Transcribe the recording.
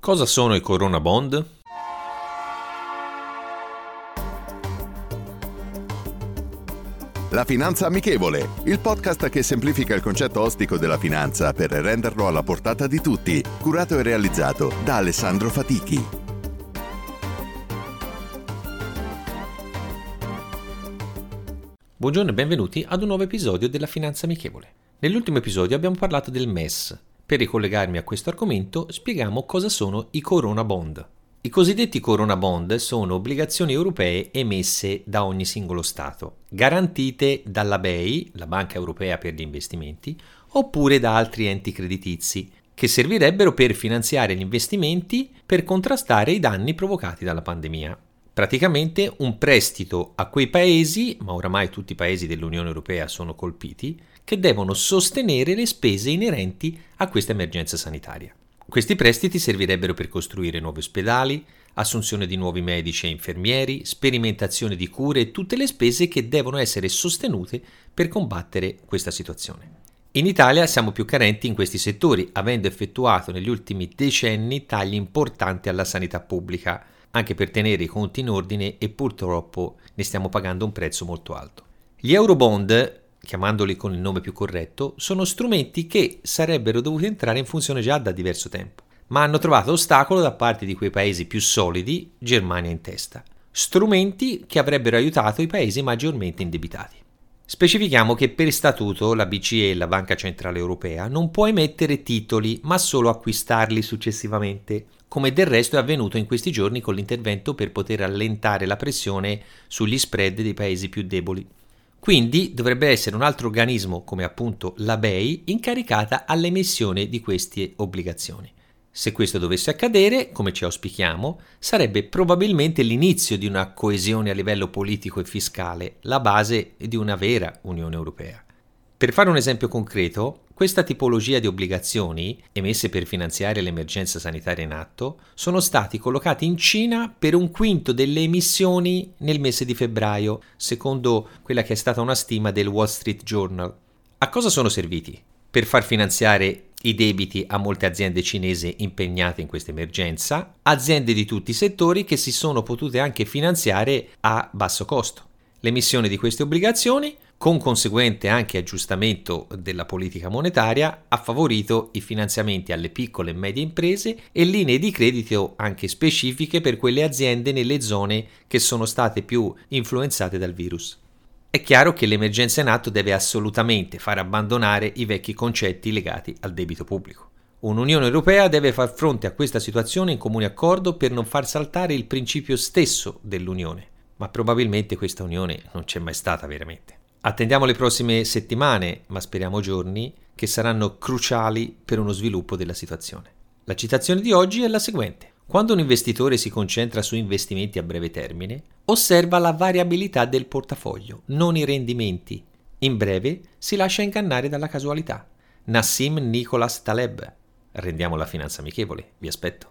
Cosa sono i Corona Bond? La Finanza Amichevole, il podcast che semplifica il concetto ostico della finanza per renderlo alla portata di tutti, curato e realizzato da Alessandro Fatichi. Buongiorno e benvenuti ad un nuovo episodio della Finanza Amichevole. Nell'ultimo episodio abbiamo parlato del MES. Per ricollegarmi a questo argomento spieghiamo cosa sono i Corona Bond. I cosiddetti Corona Bond sono obbligazioni europee emesse da ogni singolo Stato, garantite dalla BEI, la Banca Europea per gli Investimenti, oppure da altri enti creditizi, che servirebbero per finanziare gli investimenti per contrastare i danni provocati dalla pandemia. Praticamente un prestito a quei paesi, ma oramai tutti i paesi dell'Unione Europea sono colpiti, che devono sostenere le spese inerenti a questa emergenza sanitaria. Questi prestiti servirebbero per costruire nuovi ospedali, assunzione di nuovi medici e infermieri, sperimentazione di cure e tutte le spese che devono essere sostenute per combattere questa situazione. In Italia siamo più carenti in questi settori, avendo effettuato negli ultimi decenni tagli importanti alla sanità pubblica, anche per tenere i conti in ordine e purtroppo ne stiamo pagando un prezzo molto alto. Gli Eurobond chiamandoli con il nome più corretto, sono strumenti che sarebbero dovuti entrare in funzione già da diverso tempo, ma hanno trovato ostacolo da parte di quei paesi più solidi, Germania in testa. Strumenti che avrebbero aiutato i paesi maggiormente indebitati. Specifichiamo che per statuto la BCE, la Banca Centrale Europea, non può emettere titoli, ma solo acquistarli successivamente, come del resto è avvenuto in questi giorni con l'intervento per poter allentare la pressione sugli spread dei paesi più deboli. Quindi dovrebbe essere un altro organismo, come appunto la BEI, incaricata all'emissione di queste obbligazioni. Se questo dovesse accadere, come ci auspichiamo, sarebbe probabilmente l'inizio di una coesione a livello politico e fiscale, la base di una vera Unione Europea. Per fare un esempio concreto, questa tipologia di obbligazioni, emesse per finanziare l'emergenza sanitaria in atto, sono stati collocati in Cina per un quinto delle emissioni nel mese di febbraio, secondo quella che è stata una stima del Wall Street Journal. A cosa sono serviti? Per far finanziare i debiti a molte aziende cinesi impegnate in questa emergenza, aziende di tutti i settori che si sono potute anche finanziare a basso costo. L'emissione di queste obbligazioni con conseguente anche aggiustamento della politica monetaria, ha favorito i finanziamenti alle piccole e medie imprese e linee di credito anche specifiche per quelle aziende nelle zone che sono state più influenzate dal virus. È chiaro che l'emergenza in atto deve assolutamente far abbandonare i vecchi concetti legati al debito pubblico. Un'Unione Europea deve far fronte a questa situazione in comune accordo per non far saltare il principio stesso dell'Unione, ma probabilmente questa Unione non c'è mai stata veramente. Attendiamo le prossime settimane, ma speriamo giorni, che saranno cruciali per uno sviluppo della situazione. La citazione di oggi è la seguente. Quando un investitore si concentra su investimenti a breve termine, osserva la variabilità del portafoglio, non i rendimenti. In breve, si lascia ingannare dalla casualità. Nassim Nicholas Taleb. Rendiamo la finanza amichevole. Vi aspetto.